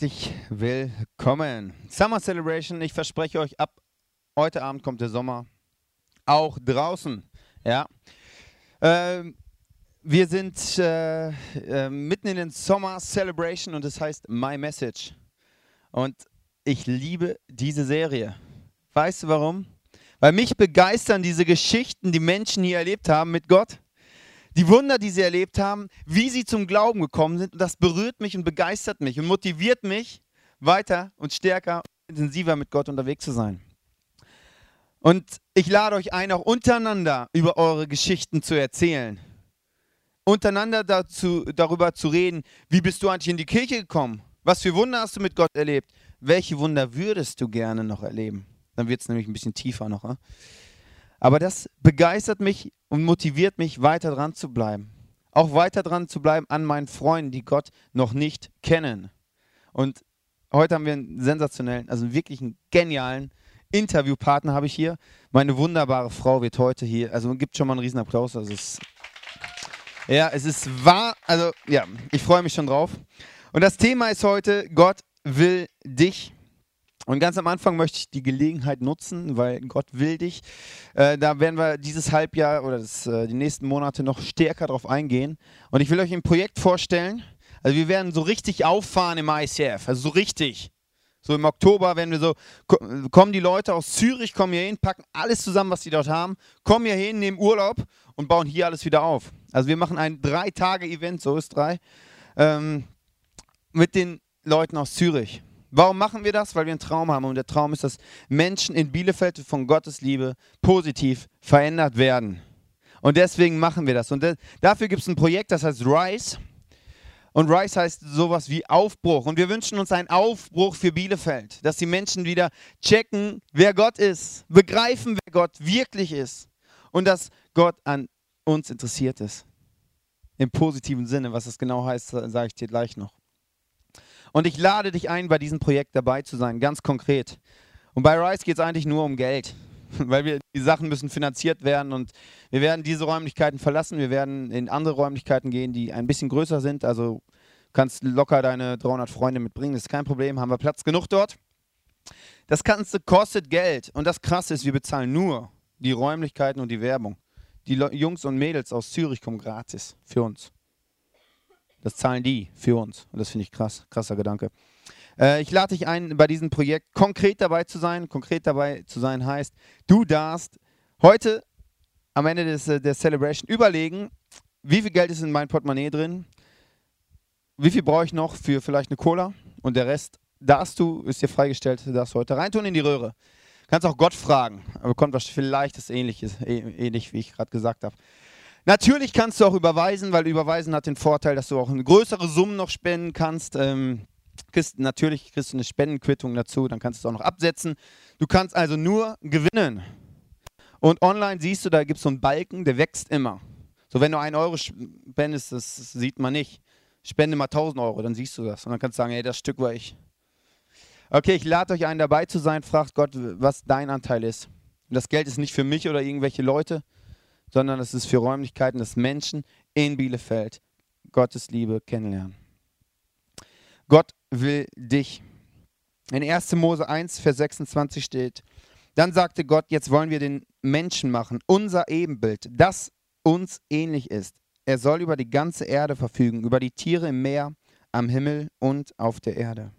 Herzlich willkommen. Summer Celebration, ich verspreche euch, ab heute Abend kommt der Sommer. Auch draußen. Ja. Ähm, wir sind äh, äh, mitten in den Summer Celebration und das heißt My Message. Und ich liebe diese Serie. Weißt du warum? Weil mich begeistern diese Geschichten, die Menschen hier erlebt haben mit Gott die Wunder, die sie erlebt haben, wie sie zum Glauben gekommen sind. Und das berührt mich und begeistert mich und motiviert mich, weiter und stärker und intensiver mit Gott unterwegs zu sein. Und ich lade euch ein, auch untereinander über eure Geschichten zu erzählen. Untereinander dazu, darüber zu reden, wie bist du eigentlich in die Kirche gekommen? Was für Wunder hast du mit Gott erlebt? Welche Wunder würdest du gerne noch erleben? Dann wird es nämlich ein bisschen tiefer noch. Ne? Aber das begeistert mich und motiviert mich, weiter dran zu bleiben. Auch weiter dran zu bleiben an meinen Freunden, die Gott noch nicht kennen. Und heute haben wir einen sensationellen, also wirklich einen genialen Interviewpartner habe ich hier. Meine wunderbare Frau wird heute hier, also gibt schon mal einen riesen Applaus. Also es, ja, es ist wahr, also ja, ich freue mich schon drauf. Und das Thema ist heute, Gott will dich und ganz am Anfang möchte ich die Gelegenheit nutzen, weil Gott will dich. Äh, da werden wir dieses Halbjahr oder das, äh, die nächsten Monate noch stärker drauf eingehen. Und ich will euch ein Projekt vorstellen. Also wir werden so richtig auffahren im ICF, also so richtig. So im Oktober werden wir so, kommen die Leute aus Zürich, kommen hier hin, packen alles zusammen, was sie dort haben, kommen hier hin, nehmen Urlaub und bauen hier alles wieder auf. Also wir machen ein Drei-Tage-Event, so ist drei, ähm, mit den Leuten aus Zürich. Warum machen wir das? Weil wir einen Traum haben. Und der Traum ist, dass Menschen in Bielefeld von Gottes Liebe positiv verändert werden. Und deswegen machen wir das. Und dafür gibt es ein Projekt, das heißt Rise. Und Rise heißt sowas wie Aufbruch. Und wir wünschen uns einen Aufbruch für Bielefeld, dass die Menschen wieder checken, wer Gott ist, begreifen, wer Gott wirklich ist und dass Gott an uns interessiert ist. Im positiven Sinne, was das genau heißt, sage ich dir gleich noch. Und ich lade dich ein, bei diesem Projekt dabei zu sein, ganz konkret. Und bei Rise geht es eigentlich nur um Geld, weil wir, die Sachen müssen finanziert werden und wir werden diese Räumlichkeiten verlassen. Wir werden in andere Räumlichkeiten gehen, die ein bisschen größer sind. Also kannst locker deine 300 Freunde mitbringen, das ist kein Problem, haben wir Platz genug dort. Das Ganze kostet Geld und das Krasse ist, wir bezahlen nur die Räumlichkeiten und die Werbung. Die Jungs und Mädels aus Zürich kommen gratis für uns. Das zahlen die für uns. Und das finde ich krass, krasser Gedanke. Äh, ich lade dich ein, bei diesem Projekt konkret dabei zu sein. Konkret dabei zu sein heißt, du darfst heute am Ende des, äh, der Celebration überlegen, wie viel Geld ist in meinem Portemonnaie drin, wie viel brauche ich noch für vielleicht eine Cola und der Rest darfst du, ist dir freigestellt, darfst du heute reintun in die Röhre. Kannst auch Gott fragen, aber kommt was vielleicht das Ähnliches, ähnlich wie ich gerade gesagt habe. Natürlich kannst du auch überweisen, weil überweisen hat den Vorteil, dass du auch eine größere Summe noch spenden kannst. Ähm, kriegst, natürlich kriegst du eine Spendenquittung dazu, dann kannst du es auch noch absetzen. Du kannst also nur gewinnen. Und online siehst du, da gibt es so einen Balken, der wächst immer. So, wenn du einen Euro spendest, das sieht man nicht. Spende mal 1000 Euro, dann siehst du das. Und dann kannst du sagen, hey, das Stück war ich. Okay, ich lade euch ein, dabei zu sein. Fragt Gott, was dein Anteil ist. Und das Geld ist nicht für mich oder irgendwelche Leute, sondern es ist für Räumlichkeiten, dass Menschen in Bielefeld Gottes Liebe kennenlernen. Gott will dich. In 1. Mose 1, Vers 26 steht, dann sagte Gott, jetzt wollen wir den Menschen machen, unser Ebenbild, das uns ähnlich ist. Er soll über die ganze Erde verfügen, über die Tiere im Meer, am Himmel und auf der Erde.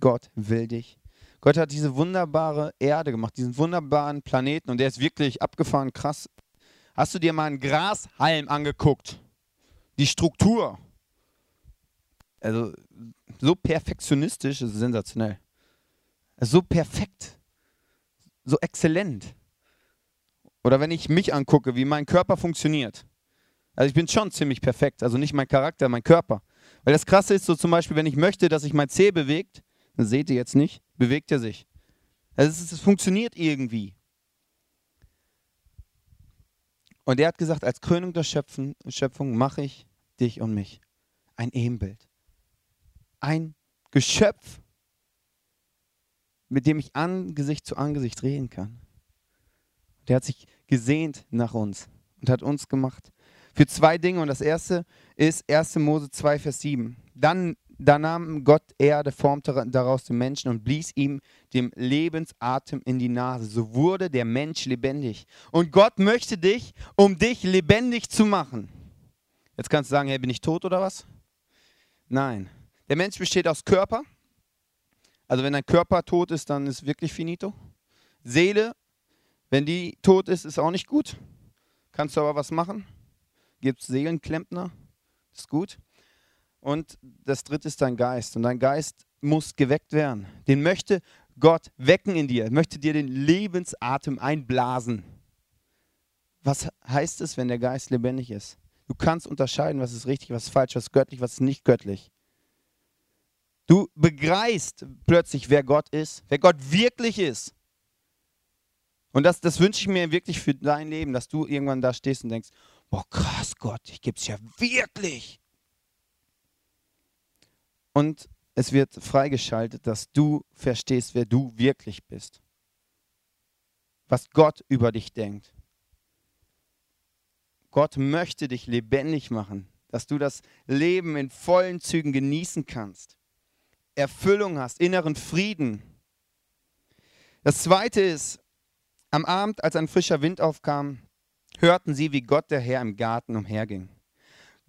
Gott will dich. Gott hat diese wunderbare Erde gemacht, diesen wunderbaren Planeten und der ist wirklich abgefahren krass Hast du dir mal einen Grashalm angeguckt? Die Struktur. Also so perfektionistisch, ist sensationell. So perfekt. So exzellent. Oder wenn ich mich angucke, wie mein Körper funktioniert. Also ich bin schon ziemlich perfekt. Also nicht mein Charakter, mein Körper. Weil das Krasse ist so zum Beispiel, wenn ich möchte, dass sich mein Zeh bewegt, das seht ihr jetzt nicht, bewegt er sich. Also es, es funktioniert irgendwie. Und er hat gesagt, als Krönung der Schöpfung, Schöpfung mache ich dich und mich. Ein Ebenbild. Ein Geschöpf, mit dem ich Angesicht zu Angesicht reden kann. Der hat sich gesehnt nach uns und hat uns gemacht. Für zwei Dinge. Und das erste ist 1. Mose 2, Vers 7. Dann da nahm Gott Erde, formte daraus den Menschen und blies ihm dem Lebensatem in die Nase. So wurde der Mensch lebendig. Und Gott möchte dich, um dich lebendig zu machen. Jetzt kannst du sagen, hey, bin ich tot oder was? Nein. Der Mensch besteht aus Körper. Also wenn dein Körper tot ist, dann ist wirklich finito. Seele, wenn die tot ist, ist auch nicht gut. Kannst du aber was machen? Gibt es Seelenklempner? Ist gut. Und das dritte ist dein Geist. Und dein Geist muss geweckt werden. Den möchte Gott wecken in dir, möchte dir den Lebensatem einblasen. Was heißt es, wenn der Geist lebendig ist? Du kannst unterscheiden, was ist richtig, was ist falsch, was ist göttlich, was ist nicht göttlich. Du begreifst plötzlich, wer Gott ist, wer Gott wirklich ist. Und das, das wünsche ich mir wirklich für dein Leben, dass du irgendwann da stehst und denkst, boah krass Gott, ich gebe es ja wirklich. Und es wird freigeschaltet, dass du verstehst, wer du wirklich bist. Was Gott über dich denkt. Gott möchte dich lebendig machen, dass du das Leben in vollen Zügen genießen kannst. Erfüllung hast, inneren Frieden. Das zweite ist, am Abend, als ein frischer Wind aufkam, hörten sie, wie Gott der Herr im Garten umherging.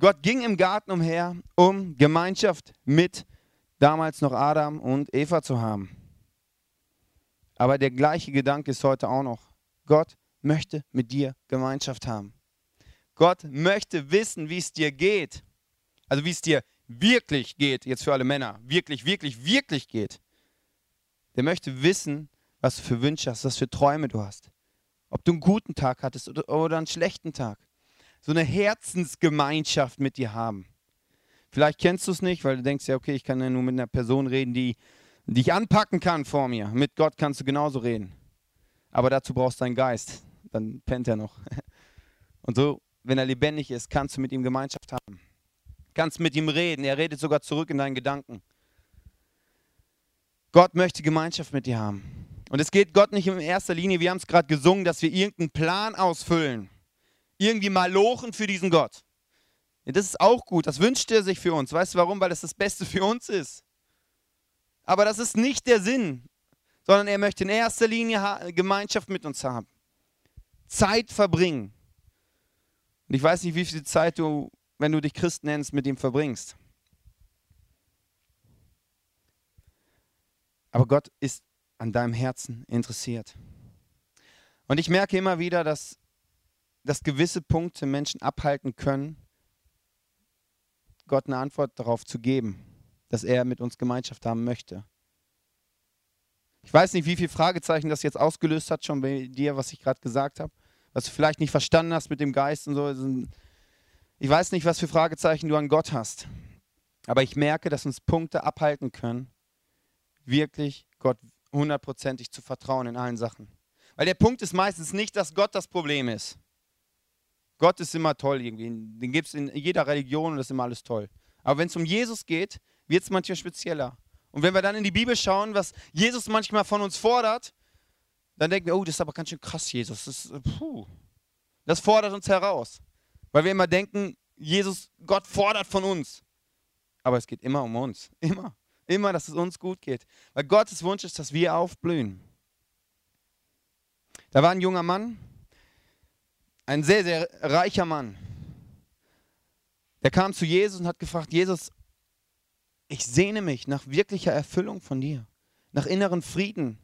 Gott ging im Garten umher, um Gemeinschaft mit damals noch Adam und Eva zu haben. Aber der gleiche Gedanke ist heute auch noch. Gott möchte mit dir Gemeinschaft haben. Gott möchte wissen, wie es dir geht. Also wie es dir wirklich geht, jetzt für alle Männer, wirklich, wirklich, wirklich geht. Der möchte wissen, was du für Wünsche hast, was für Träume du hast. Ob du einen guten Tag hattest oder, einen schlechten Tag so eine Herzensgemeinschaft mit dir haben. Vielleicht kennst du es nicht, weil du denkst ja, okay, ich kann ja nur mit einer Person reden, die, die ich anpacken kann vor mir. Mit Gott kannst du genauso reden. Aber dazu brauchst du deinen Geist. Dann pennt er noch. Und so, wenn er lebendig ist, kannst du mit ihm Gemeinschaft haben. Kannst mit ihm reden. Er redet sogar zurück in deinen Gedanken. Gott möchte Gemeinschaft mit dir haben. Und es geht Gott nicht in erster Linie, wir haben es gerade gesungen, dass wir irgendeinen Plan ausfüllen irgendwie mal lochen für diesen Gott. Ja, das ist auch gut, das wünscht er sich für uns. Weißt du warum? Weil das das Beste für uns ist. Aber das ist nicht der Sinn, sondern er möchte in erster Linie Gemeinschaft mit uns haben. Zeit verbringen. Und ich weiß nicht, wie viel Zeit du, wenn du dich Christ nennst, mit ihm verbringst. Aber Gott ist an deinem Herzen interessiert. Und ich merke immer wieder, dass dass gewisse Punkte Menschen abhalten können, Gott eine Antwort darauf zu geben, dass er mit uns Gemeinschaft haben möchte. Ich weiß nicht, wie viele Fragezeichen das jetzt ausgelöst hat, schon bei dir, was ich gerade gesagt habe, was du vielleicht nicht verstanden hast mit dem Geist und so. Ich weiß nicht, was für Fragezeichen du an Gott hast, aber ich merke, dass uns Punkte abhalten können, wirklich Gott hundertprozentig zu vertrauen in allen Sachen. Weil der Punkt ist meistens nicht, dass Gott das Problem ist. Gott ist immer toll irgendwie. Den gibt es in jeder Religion und das ist immer alles toll. Aber wenn es um Jesus geht, wird es manchmal spezieller. Und wenn wir dann in die Bibel schauen, was Jesus manchmal von uns fordert, dann denken wir, oh, das ist aber ganz schön krass, Jesus. Das, puh. das fordert uns heraus. Weil wir immer denken, Jesus, Gott fordert von uns. Aber es geht immer um uns. Immer. Immer, dass es uns gut geht. Weil Gottes Wunsch ist, dass wir aufblühen. Da war ein junger Mann, ein sehr, sehr reicher Mann. Der kam zu Jesus und hat gefragt, Jesus, ich sehne mich nach wirklicher Erfüllung von dir, nach inneren Frieden.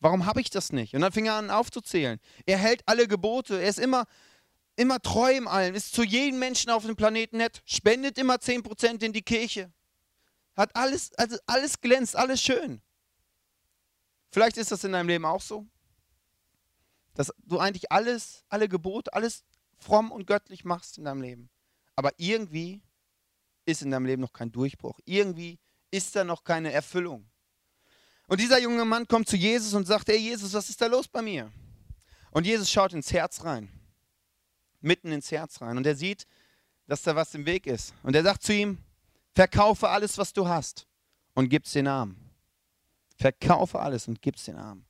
Warum habe ich das nicht? Und dann fing er an aufzuzählen. Er hält alle Gebote, er ist immer, immer treu im Allen, ist zu jedem Menschen auf dem Planeten nett, spendet immer 10% in die Kirche. Hat alles, also alles glänzt, alles schön. Vielleicht ist das in deinem Leben auch so dass du eigentlich alles, alle Gebote, alles fromm und göttlich machst in deinem Leben. Aber irgendwie ist in deinem Leben noch kein Durchbruch. Irgendwie ist da noch keine Erfüllung. Und dieser junge Mann kommt zu Jesus und sagt, hey Jesus, was ist da los bei mir? Und Jesus schaut ins Herz rein, mitten ins Herz rein. Und er sieht, dass da was im Weg ist. Und er sagt zu ihm, verkaufe alles, was du hast und gib's den Armen. Verkaufe alles und gib's den Armen.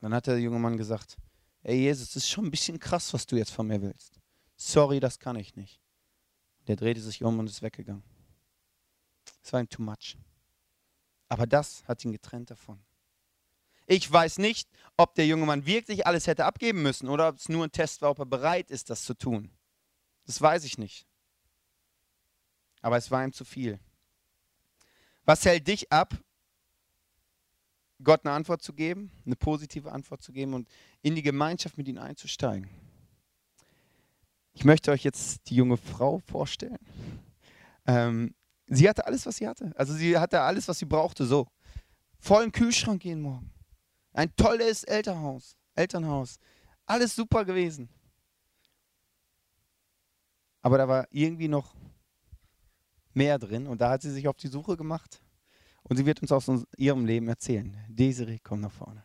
Dann hat der junge Mann gesagt, ey Jesus, das ist schon ein bisschen krass, was du jetzt von mir willst. Sorry, das kann ich nicht. Der drehte sich um und ist weggegangen. Es war ihm too much. Aber das hat ihn getrennt davon. Ich weiß nicht, ob der junge Mann wirklich alles hätte abgeben müssen oder ob es nur ein Test war, ob er bereit ist, das zu tun. Das weiß ich nicht. Aber es war ihm zu viel. Was hält dich ab, Gott eine Antwort zu geben, eine positive Antwort zu geben und in die Gemeinschaft mit ihm einzusteigen? Ich möchte euch jetzt die junge Frau vorstellen. Ähm, sie hatte alles, was sie hatte. Also sie hatte alles, was sie brauchte, so. Vollen Kühlschrank jeden Morgen. Ein tolles Elternhaus. Elternhaus. Alles super gewesen. Aber da war irgendwie noch mehr drin und da hat sie sich auf die Suche gemacht und sie wird uns aus ihrem Leben erzählen. Desiree, komm nach vorne.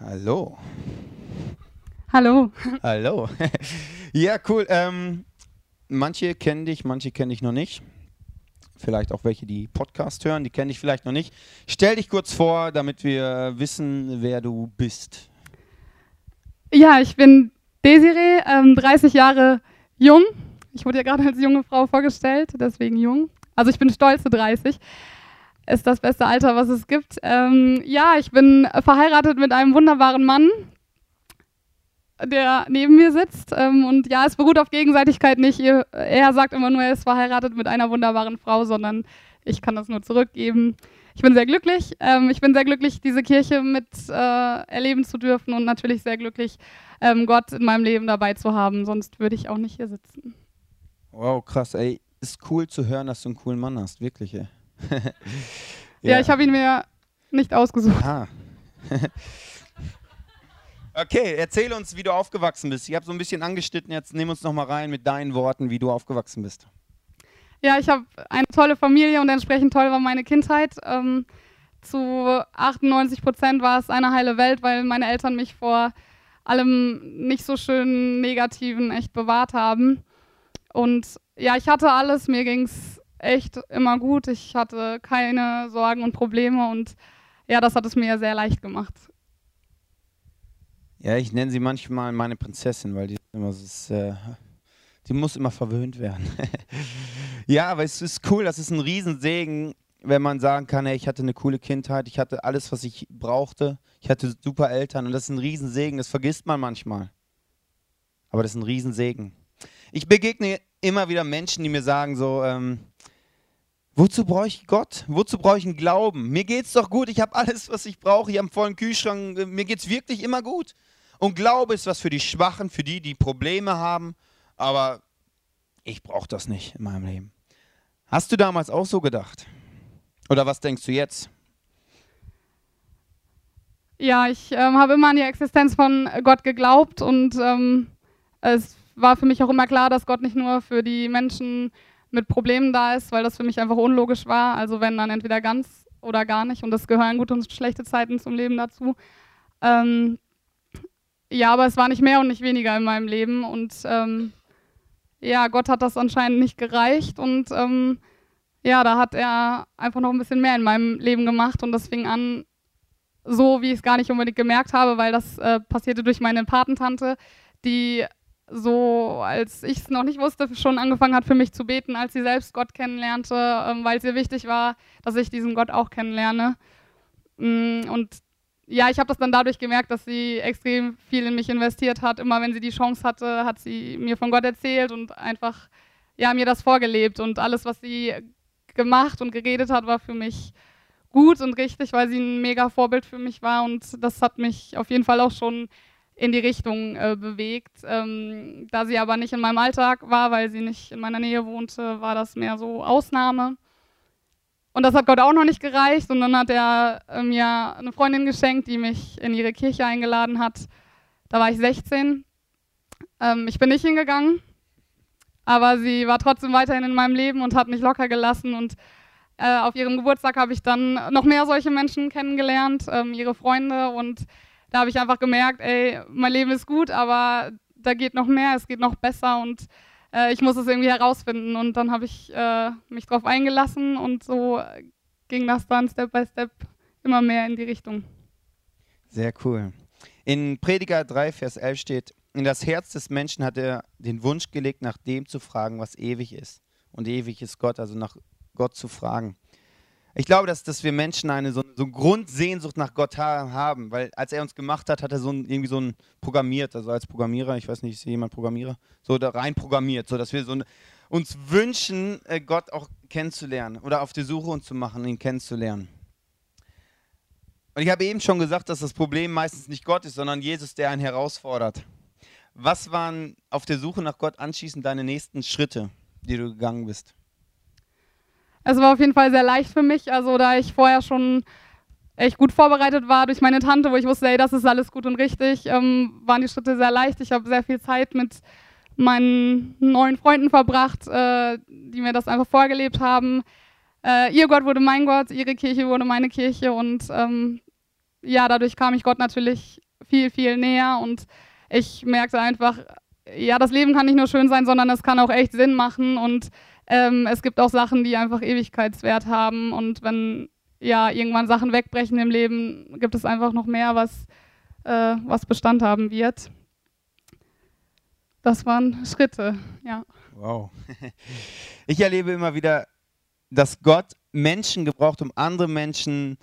Hallo. Hallo. Hallo. ja, cool. Ähm, manche kennen dich, manche kennen dich noch nicht vielleicht auch welche, die Podcast hören, die kenne ich vielleicht noch nicht. Stell dich kurz vor, damit wir wissen, wer du bist. Ja, ich bin Desiree, ähm, 30 Jahre jung. Ich wurde ja gerade als junge Frau vorgestellt, deswegen jung. Also ich bin stolze 30. Ist das beste Alter, was es gibt. Ähm, ja, ich bin verheiratet mit einem wunderbaren Mann, der neben mir sitzt. Ähm, und ja, es beruht auf Gegenseitigkeit nicht. er sagt immer nur, er ist verheiratet mit einer wunderbaren Frau, sondern ich kann das nur zurückgeben. Ich bin sehr glücklich. Ähm, ich bin sehr glücklich, diese Kirche mit äh, erleben zu dürfen und natürlich sehr glücklich, ähm, Gott in meinem Leben dabei zu haben. Sonst würde ich auch nicht hier sitzen. Wow, krass. Ey, ist cool zu hören, dass du einen coolen Mann hast. Wirklich, ey. ja. ja, ich habe ihn mir nicht ausgesucht. Ah. Okay, erzähl uns, wie du aufgewachsen bist. Ich habe so ein bisschen angeschnitten, jetzt nimm uns noch mal rein mit deinen Worten, wie du aufgewachsen bist. Ja, ich habe eine tolle Familie und entsprechend toll war meine Kindheit. Ähm, zu 98 Prozent war es eine heile Welt, weil meine Eltern mich vor allem nicht so schönen Negativen echt bewahrt haben. Und ja, ich hatte alles, mir ging es echt immer gut. Ich hatte keine Sorgen und Probleme und ja, das hat es mir sehr leicht gemacht. Ja, ich nenne sie manchmal meine Prinzessin, weil die immer so äh, die muss immer verwöhnt werden. ja, aber es ist cool, das ist ein Riesensegen, wenn man sagen kann, hey, ich hatte eine coole Kindheit, ich hatte alles, was ich brauchte, ich hatte super Eltern und das ist ein Riesensegen, das vergisst man manchmal. Aber das ist ein Riesensegen. Ich begegne immer wieder Menschen, die mir sagen so, ähm, Wozu brauche ich Gott? Wozu brauche ich einen Glauben? Mir geht es doch gut, ich habe alles, was ich brauche, ich habe einen vollen Kühlschrank, mir geht es wirklich immer gut. Und Glaube ist was für die Schwachen, für die, die Probleme haben, aber ich brauche das nicht in meinem Leben. Hast du damals auch so gedacht? Oder was denkst du jetzt? Ja, ich ähm, habe immer an die Existenz von Gott geglaubt und ähm, es war für mich auch immer klar, dass Gott nicht nur für die Menschen mit Problemen da ist, weil das für mich einfach unlogisch war. Also wenn dann entweder ganz oder gar nicht und es gehören gute und schlechte Zeiten zum Leben dazu. Ähm, ja, aber es war nicht mehr und nicht weniger in meinem Leben und ähm, ja, Gott hat das anscheinend nicht gereicht und ähm, ja, da hat er einfach noch ein bisschen mehr in meinem Leben gemacht und das fing an so, wie ich es gar nicht unbedingt gemerkt habe, weil das äh, passierte durch meine Patentante, die so, als ich es noch nicht wusste, schon angefangen hat für mich zu beten, als sie selbst Gott kennenlernte, ähm, weil es ihr wichtig war, dass ich diesen Gott auch kennenlerne. Mm, und ja, ich habe das dann dadurch gemerkt, dass sie extrem viel in mich investiert hat. Immer wenn sie die Chance hatte, hat sie mir von Gott erzählt und einfach ja, mir das vorgelebt. Und alles, was sie gemacht und geredet hat, war für mich gut und richtig, weil sie ein mega Vorbild für mich war. Und das hat mich auf jeden Fall auch schon in die Richtung äh, bewegt. Ähm, da sie aber nicht in meinem Alltag war, weil sie nicht in meiner Nähe wohnte, war das mehr so Ausnahme. Und das hat Gott auch noch nicht gereicht. Und dann hat er mir eine Freundin geschenkt, die mich in ihre Kirche eingeladen hat. Da war ich 16. Ähm, ich bin nicht hingegangen, aber sie war trotzdem weiterhin in meinem Leben und hat mich locker gelassen. Und äh, auf ihrem Geburtstag habe ich dann noch mehr solche Menschen kennengelernt, ähm, ihre Freunde und da habe ich einfach gemerkt, ey, mein Leben ist gut, aber da geht noch mehr, es geht noch besser und äh, ich muss es irgendwie herausfinden. Und dann habe ich äh, mich darauf eingelassen und so ging das dann Step by Step immer mehr in die Richtung. Sehr cool. In Prediger 3, Vers 11 steht, in das Herz des Menschen hat er den Wunsch gelegt, nach dem zu fragen, was ewig ist. Und ewig ist Gott, also nach Gott zu fragen. Ich glaube, dass, dass wir Menschen eine so, so Grundsehnsucht nach Gott haben, weil als er uns gemacht hat, hat er so ein, irgendwie so ein programmiert, also als Programmierer, ich weiß nicht, ist jemand Programmierer, so da rein programmiert, so dass wir so ein, uns wünschen, äh, Gott auch kennenzulernen oder auf die Suche uns zu machen, ihn kennenzulernen. Und ich habe eben schon gesagt, dass das Problem meistens nicht Gott ist, sondern Jesus, der einen herausfordert. Was waren auf der Suche nach Gott anschließend deine nächsten Schritte, die du gegangen bist? Es war auf jeden Fall sehr leicht für mich, also da ich vorher schon echt gut vorbereitet war durch meine Tante, wo ich wusste, ey, das ist alles gut und richtig, ähm, waren die Schritte sehr leicht. Ich habe sehr viel Zeit mit meinen neuen Freunden verbracht, äh, die mir das einfach vorgelebt haben. Äh, ihr Gott wurde mein Gott, ihre Kirche wurde meine Kirche und ähm, ja, dadurch kam ich Gott natürlich viel, viel näher und ich merkte einfach, ja, das Leben kann nicht nur schön sein, sondern es kann auch echt Sinn machen und ähm, es gibt auch Sachen, die einfach Ewigkeitswert haben und wenn ja irgendwann Sachen wegbrechen im Leben, gibt es einfach noch mehr, was, äh, was Bestand haben wird. Das waren Schritte, ja. Wow. Ich erlebe immer wieder, dass Gott Menschen gebraucht, um andere Menschen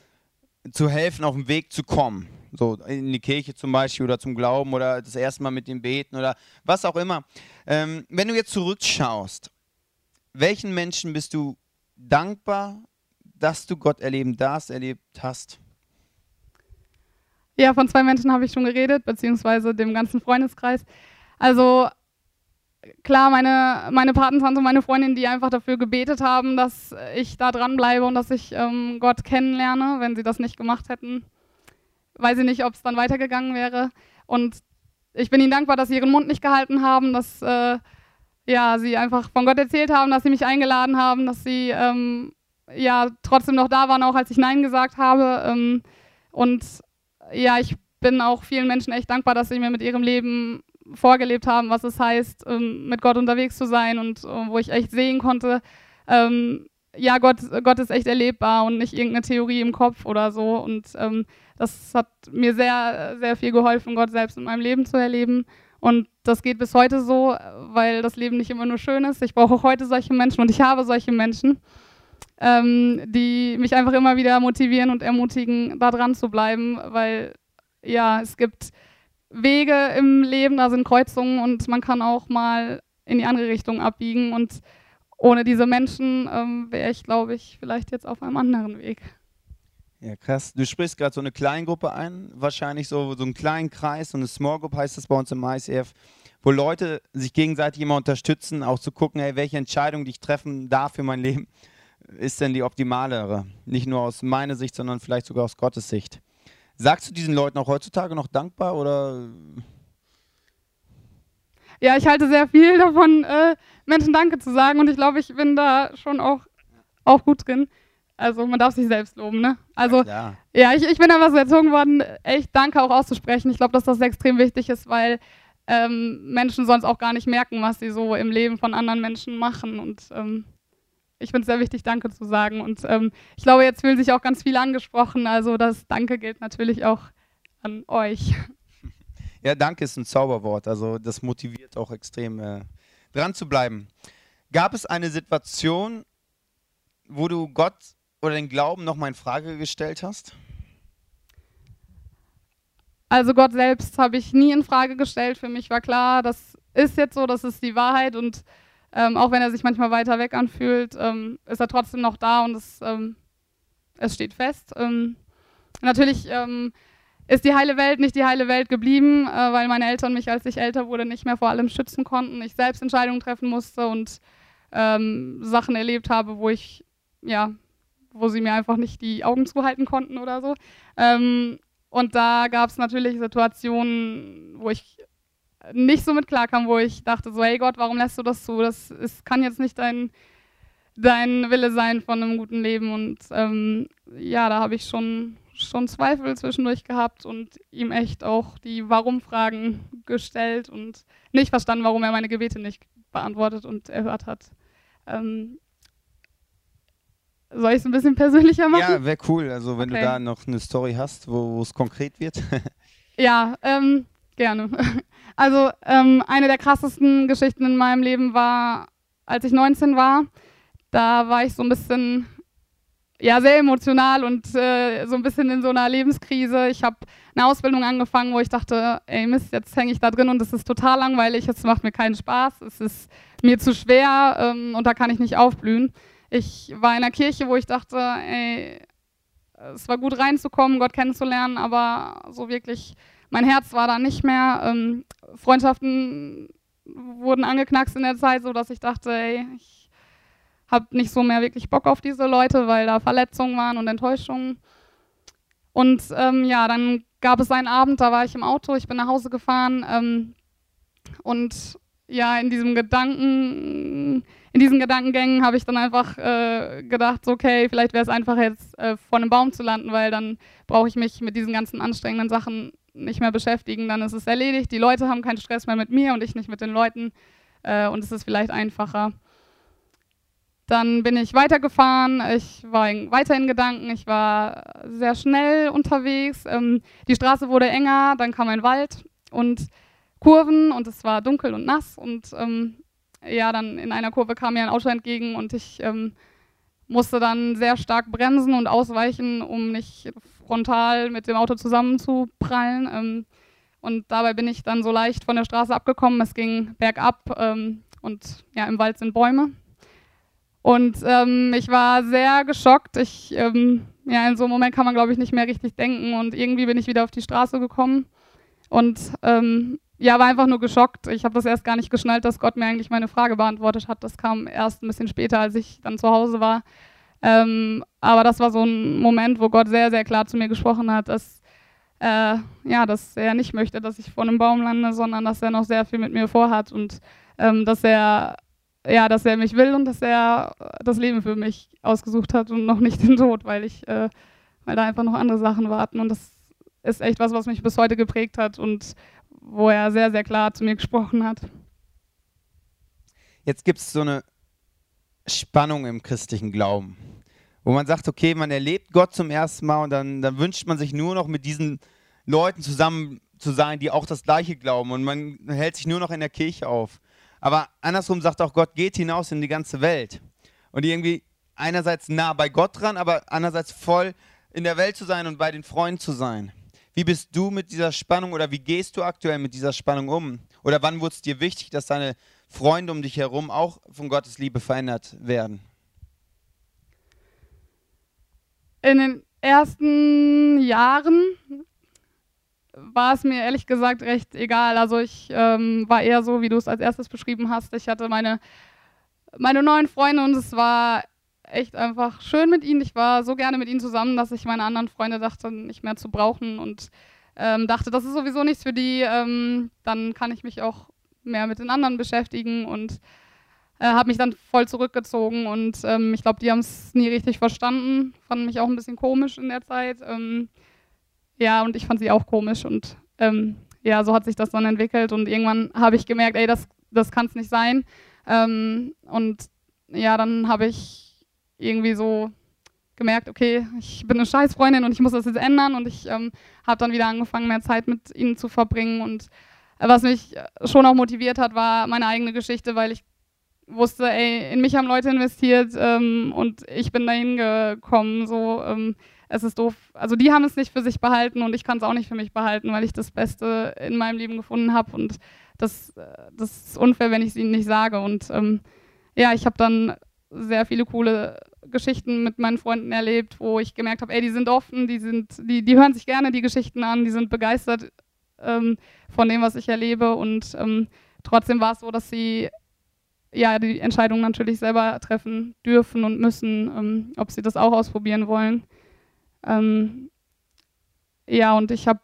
zu helfen, auf den Weg zu kommen. So in die Kirche zum Beispiel oder zum Glauben oder das erste Mal mit dem Beten oder was auch immer. Ähm, wenn du jetzt zurückschaust, welchen Menschen bist du dankbar, dass du Gott erleben darfst, erlebt hast? Ja, von zwei Menschen habe ich schon geredet, beziehungsweise dem ganzen Freundeskreis. Also klar, meine, meine Patentante, meine Freundin, die einfach dafür gebetet haben, dass ich da dranbleibe und dass ich ähm, Gott kennenlerne. Wenn sie das nicht gemacht hätten, weiß ich nicht, ob es dann weitergegangen wäre. Und ich bin ihnen dankbar, dass sie ihren Mund nicht gehalten haben, dass äh, ja, sie einfach von Gott erzählt haben, dass sie mich eingeladen haben, dass sie ähm, ja trotzdem noch da waren, auch als ich Nein gesagt habe. Ähm, und ja, ich bin auch vielen Menschen echt dankbar, dass sie mir mit ihrem Leben vorgelebt haben, was es heißt, ähm, mit Gott unterwegs zu sein und äh, wo ich echt sehen konnte, ähm, ja, Gott, Gott ist echt erlebbar und nicht irgendeine Theorie im Kopf oder so. Und ähm, das hat mir sehr, sehr viel geholfen, Gott selbst in meinem Leben zu erleben. Und das geht bis heute so, weil das Leben nicht immer nur schön ist. Ich brauche auch heute solche Menschen und ich habe solche Menschen, ähm, die mich einfach immer wieder motivieren und ermutigen, da dran zu bleiben, weil ja, es gibt Wege im Leben, da sind Kreuzungen und man kann auch mal in die andere Richtung abbiegen. Und ohne diese Menschen ähm, wäre ich, glaube ich, vielleicht jetzt auf einem anderen Weg. Ja, krass. Du sprichst gerade so eine Kleingruppe ein, wahrscheinlich so, so einen kleinen Kreis, so eine Small Group heißt das bei uns im ICF, wo Leute sich gegenseitig immer unterstützen, auch zu gucken, hey, welche Entscheidung, die ich treffen darf für mein Leben, ist denn die optimalere? Nicht nur aus meiner Sicht, sondern vielleicht sogar aus Gottes Sicht. Sagst du diesen Leuten auch heutzutage noch dankbar oder? Ja, ich halte sehr viel davon, äh, Menschen Danke zu sagen und ich glaube, ich bin da schon auch, auch gut drin. Also man darf sich selbst loben, ne? Also ja, ja ich, ich bin einfach so erzogen worden, echt Danke auch auszusprechen. Ich glaube, dass das extrem wichtig ist, weil ähm, Menschen sonst auch gar nicht merken, was sie so im Leben von anderen Menschen machen. Und ähm, ich finde es sehr wichtig, Danke zu sagen. Und ähm, ich glaube, jetzt fühlen sich auch ganz viele angesprochen. Also das Danke gilt natürlich auch an euch. Ja, Danke ist ein Zauberwort. Also das motiviert auch extrem, äh, dran zu bleiben. Gab es eine Situation, wo du Gott oder den Glauben nochmal in Frage gestellt hast? Also Gott selbst habe ich nie in Frage gestellt. Für mich war klar, das ist jetzt so, das ist die Wahrheit und ähm, auch wenn er sich manchmal weiter weg anfühlt, ähm, ist er trotzdem noch da und es, ähm, es steht fest. Ähm, natürlich ähm, ist die heile Welt nicht die heile Welt geblieben, äh, weil meine Eltern mich, als ich älter wurde, nicht mehr vor allem schützen konnten. Ich selbst Entscheidungen treffen musste und ähm, Sachen erlebt habe, wo ich ja wo sie mir einfach nicht die Augen zuhalten konnten oder so. Ähm, und da gab es natürlich Situationen, wo ich nicht so mit klarkam, wo ich dachte so, hey Gott, warum lässt du das zu? Das ist, kann jetzt nicht dein, dein Wille sein von einem guten Leben. Und ähm, ja, da habe ich schon, schon Zweifel zwischendurch gehabt und ihm echt auch die Warum-Fragen gestellt und nicht verstanden, warum er meine Gebete nicht beantwortet und erhört hat. Ähm, soll ich es ein bisschen persönlicher machen? Ja, wäre cool. Also wenn okay. du da noch eine Story hast, wo es konkret wird. Ja, ähm, gerne. Also ähm, eine der krassesten Geschichten in meinem Leben war, als ich 19 war. Da war ich so ein bisschen, ja, sehr emotional und äh, so ein bisschen in so einer Lebenskrise. Ich habe eine Ausbildung angefangen, wo ich dachte, ey Mist, jetzt hänge ich da drin und es ist total langweilig, es macht mir keinen Spaß, es ist mir zu schwer ähm, und da kann ich nicht aufblühen. Ich war in einer Kirche, wo ich dachte, ey, es war gut reinzukommen, Gott kennenzulernen, aber so wirklich, mein Herz war da nicht mehr. Ähm, Freundschaften wurden angeknackst in der Zeit, sodass ich dachte, ey, ich habe nicht so mehr wirklich Bock auf diese Leute, weil da Verletzungen waren und Enttäuschungen. Und ähm, ja, dann gab es einen Abend, da war ich im Auto, ich bin nach Hause gefahren ähm, und ja, in diesem Gedanken, in diesen Gedankengängen habe ich dann einfach äh, gedacht, okay, vielleicht wäre es einfach jetzt äh, vor einem Baum zu landen, weil dann brauche ich mich mit diesen ganzen anstrengenden Sachen nicht mehr beschäftigen. Dann ist es erledigt. Die Leute haben keinen Stress mehr mit mir und ich nicht mit den Leuten. Äh, und es ist vielleicht einfacher. Dann bin ich weitergefahren. Ich war in, weiter in Gedanken. Ich war sehr schnell unterwegs. Ähm, die Straße wurde enger. Dann kam ein Wald und Kurven und es war dunkel und nass. Und ähm, ja, dann in einer Kurve kam mir ein Auto entgegen und ich ähm, musste dann sehr stark bremsen und ausweichen, um nicht frontal mit dem Auto zusammenzuprallen. Ähm, und dabei bin ich dann so leicht von der Straße abgekommen. Es ging bergab ähm, und ja, im Wald sind Bäume. Und ähm, ich war sehr geschockt. Ich, ähm, ja, in so einem Moment kann man, glaube ich, nicht mehr richtig denken. Und irgendwie bin ich wieder auf die Straße gekommen und ähm, ja, war einfach nur geschockt. Ich habe das erst gar nicht geschnallt, dass Gott mir eigentlich meine Frage beantwortet hat. Das kam erst ein bisschen später, als ich dann zu Hause war. Ähm, aber das war so ein Moment, wo Gott sehr, sehr klar zu mir gesprochen hat, dass, äh, ja, dass er nicht möchte, dass ich vor einem Baum lande, sondern dass er noch sehr viel mit mir vorhat und ähm, dass er ja, dass er mich will und dass er das Leben für mich ausgesucht hat und noch nicht den Tod, weil ich, äh, weil da einfach noch andere Sachen warten und das ist echt was, was mich bis heute geprägt hat und wo er sehr, sehr klar zu mir gesprochen hat. Jetzt gibt es so eine Spannung im christlichen Glauben, wo man sagt, okay, man erlebt Gott zum ersten Mal und dann, dann wünscht man sich nur noch mit diesen Leuten zusammen zu sein, die auch das Gleiche glauben und man hält sich nur noch in der Kirche auf. Aber andersrum sagt auch Gott, geht hinaus in die ganze Welt. Und irgendwie einerseits nah bei Gott dran, aber andererseits voll in der Welt zu sein und bei den Freunden zu sein. Wie bist du mit dieser Spannung oder wie gehst du aktuell mit dieser Spannung um? Oder wann wurde es dir wichtig, dass deine Freunde um dich herum auch von Gottes Liebe verändert werden? In den ersten Jahren war es mir ehrlich gesagt recht egal. Also ich ähm, war eher so, wie du es als erstes beschrieben hast. Ich hatte meine, meine neuen Freunde und es war echt einfach schön mit ihnen. Ich war so gerne mit ihnen zusammen, dass ich meine anderen Freunde dachte, nicht mehr zu brauchen und ähm, dachte, das ist sowieso nichts für die. Ähm, dann kann ich mich auch mehr mit den anderen beschäftigen und äh, habe mich dann voll zurückgezogen und ähm, ich glaube, die haben es nie richtig verstanden, fanden mich auch ein bisschen komisch in der Zeit. Ja, und ich fand sie auch komisch und ähm, ja, so hat sich das dann entwickelt und irgendwann habe ich gemerkt, ey, das, das kann es nicht sein. Ähm, und ja, dann habe ich irgendwie so gemerkt, okay, ich bin eine Scheißfreundin und ich muss das jetzt ändern und ich ähm, habe dann wieder angefangen, mehr Zeit mit ihnen zu verbringen und äh, was mich äh, schon auch motiviert hat, war meine eigene Geschichte, weil ich wusste, ey, in mich haben Leute investiert ähm, und ich bin dahin gekommen, so, ähm, es ist doof. Also die haben es nicht für sich behalten und ich kann es auch nicht für mich behalten, weil ich das Beste in meinem Leben gefunden habe und das, äh, das ist unfair, wenn ich es ihnen nicht sage und ähm, ja, ich habe dann sehr viele coole Geschichten mit meinen Freunden erlebt, wo ich gemerkt habe, ey, die sind offen, die sind, die, die hören sich gerne die Geschichten an, die sind begeistert ähm, von dem, was ich erlebe. Und ähm, trotzdem war es so, dass sie ja die Entscheidung natürlich selber treffen dürfen und müssen, ähm, ob sie das auch ausprobieren wollen. Ähm, ja, und ich habe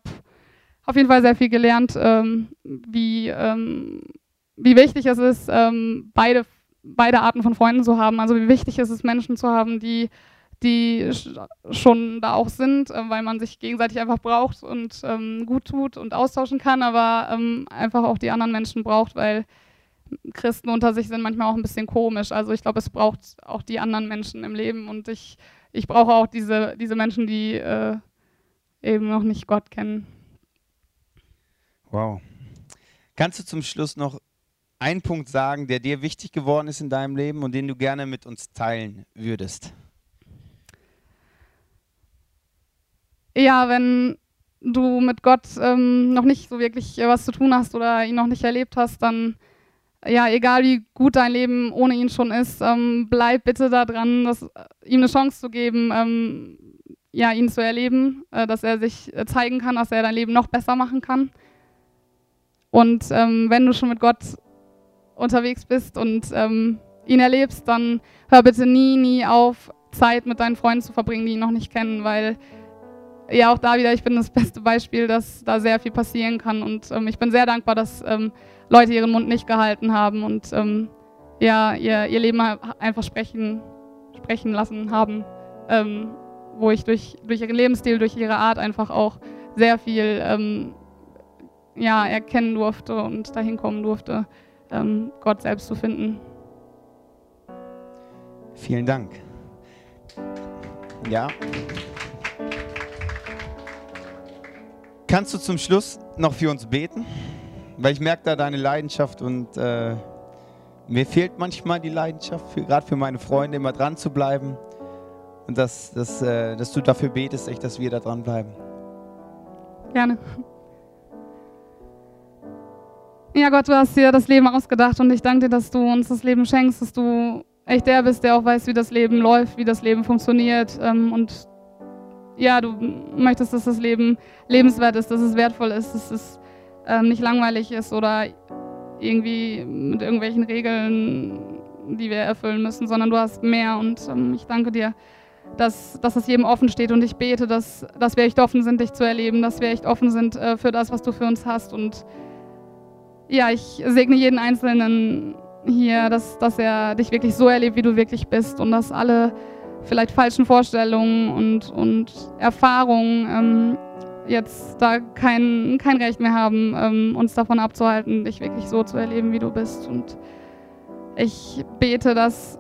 auf jeden Fall sehr viel gelernt, ähm, wie, ähm, wie wichtig es ist, beide beide Arten von Freunden zu haben. Also wie wichtig ist es, Menschen zu haben, die, die schon da auch sind, äh, weil man sich gegenseitig einfach braucht und ähm, gut tut und austauschen kann, aber ähm, einfach auch die anderen Menschen braucht, weil Christen unter sich sind manchmal auch ein bisschen komisch. Also ich glaube, es braucht auch die anderen Menschen im Leben und ich, ich brauche auch diese, diese Menschen, die äh, eben noch nicht Gott kennen. Wow. Kannst du zum Schluss noch einen Punkt sagen, der dir wichtig geworden ist in deinem Leben und den du gerne mit uns teilen würdest? Ja, wenn du mit Gott ähm, noch nicht so wirklich äh, was zu tun hast oder ihn noch nicht erlebt hast, dann ja, egal wie gut dein Leben ohne ihn schon ist, ähm, bleib bitte da dran, das, äh, ihm eine Chance zu geben, ähm, ja, ihn zu erleben, äh, dass er sich äh, zeigen kann, dass er dein Leben noch besser machen kann. Und ähm, wenn du schon mit Gott unterwegs bist und ähm, ihn erlebst, dann hör bitte nie, nie auf, Zeit mit deinen Freunden zu verbringen, die ihn noch nicht kennen, weil ja, auch da wieder, ich bin das beste Beispiel, dass da sehr viel passieren kann. Und ähm, ich bin sehr dankbar, dass ähm, Leute ihren Mund nicht gehalten haben und ähm, ja, ihr, ihr Leben einfach sprechen, sprechen lassen haben, ähm, wo ich durch, durch ihren Lebensstil, durch ihre Art einfach auch sehr viel ähm, ja, erkennen durfte und dahin kommen durfte, ähm, Gott selbst zu finden. Vielen Dank. Ja. Kannst du zum Schluss noch für uns beten? Weil ich merke da deine Leidenschaft und äh, mir fehlt manchmal die Leidenschaft, gerade für meine Freunde immer dran zu bleiben. Und dass, dass, äh, dass du dafür betest, echt, dass wir da dranbleiben. Gerne. Ja, Gott, du hast dir das Leben ausgedacht und ich danke dir, dass du uns das Leben schenkst, dass du echt der bist, der auch weiß, wie das Leben läuft, wie das Leben funktioniert ähm, und ja, du möchtest, dass das Leben lebenswert ist, dass es wertvoll ist, dass es ähm, nicht langweilig ist oder irgendwie mit irgendwelchen Regeln, die wir erfüllen müssen, sondern du hast mehr. Und ähm, ich danke dir, dass, dass es jedem offen steht. Und ich bete, dass, dass wir echt offen sind, dich zu erleben, dass wir echt offen sind äh, für das, was du für uns hast. Und ja, ich segne jeden Einzelnen hier, dass, dass er dich wirklich so erlebt, wie du wirklich bist und dass alle vielleicht falschen Vorstellungen und, und Erfahrungen ähm, jetzt da kein, kein Recht mehr haben, ähm, uns davon abzuhalten, dich wirklich so zu erleben, wie du bist. Und ich bete, dass,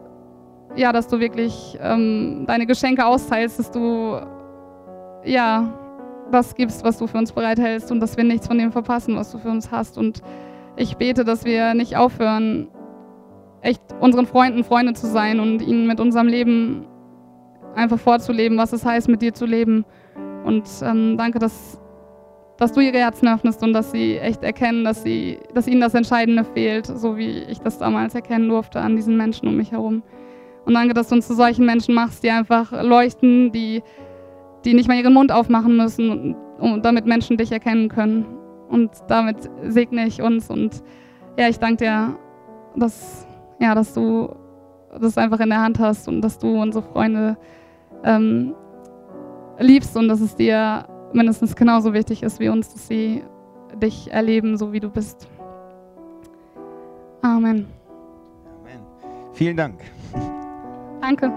ja, dass du wirklich ähm, deine Geschenke austeilst, dass du ja, das gibst, was du für uns bereithältst und dass wir nichts von dem verpassen, was du für uns hast. Und ich bete, dass wir nicht aufhören, echt unseren Freunden Freunde zu sein und ihnen mit unserem Leben einfach vorzuleben, was es heißt, mit dir zu leben. Und ähm, danke, dass, dass du ihre Herzen öffnest und dass sie echt erkennen, dass, sie, dass ihnen das Entscheidende fehlt, so wie ich das damals erkennen durfte an diesen Menschen um mich herum. Und danke, dass du uns zu solchen Menschen machst, die einfach leuchten, die, die nicht mal ihren Mund aufmachen müssen, und, und damit Menschen dich erkennen können. Und damit segne ich uns und ja, ich danke dir, dass, ja, dass du das einfach in der Hand hast und dass du unsere Freunde ähm, liebst und dass es dir mindestens genauso wichtig ist wie uns, dass sie dich erleben, so wie du bist. Amen. Amen. Vielen Dank. Danke.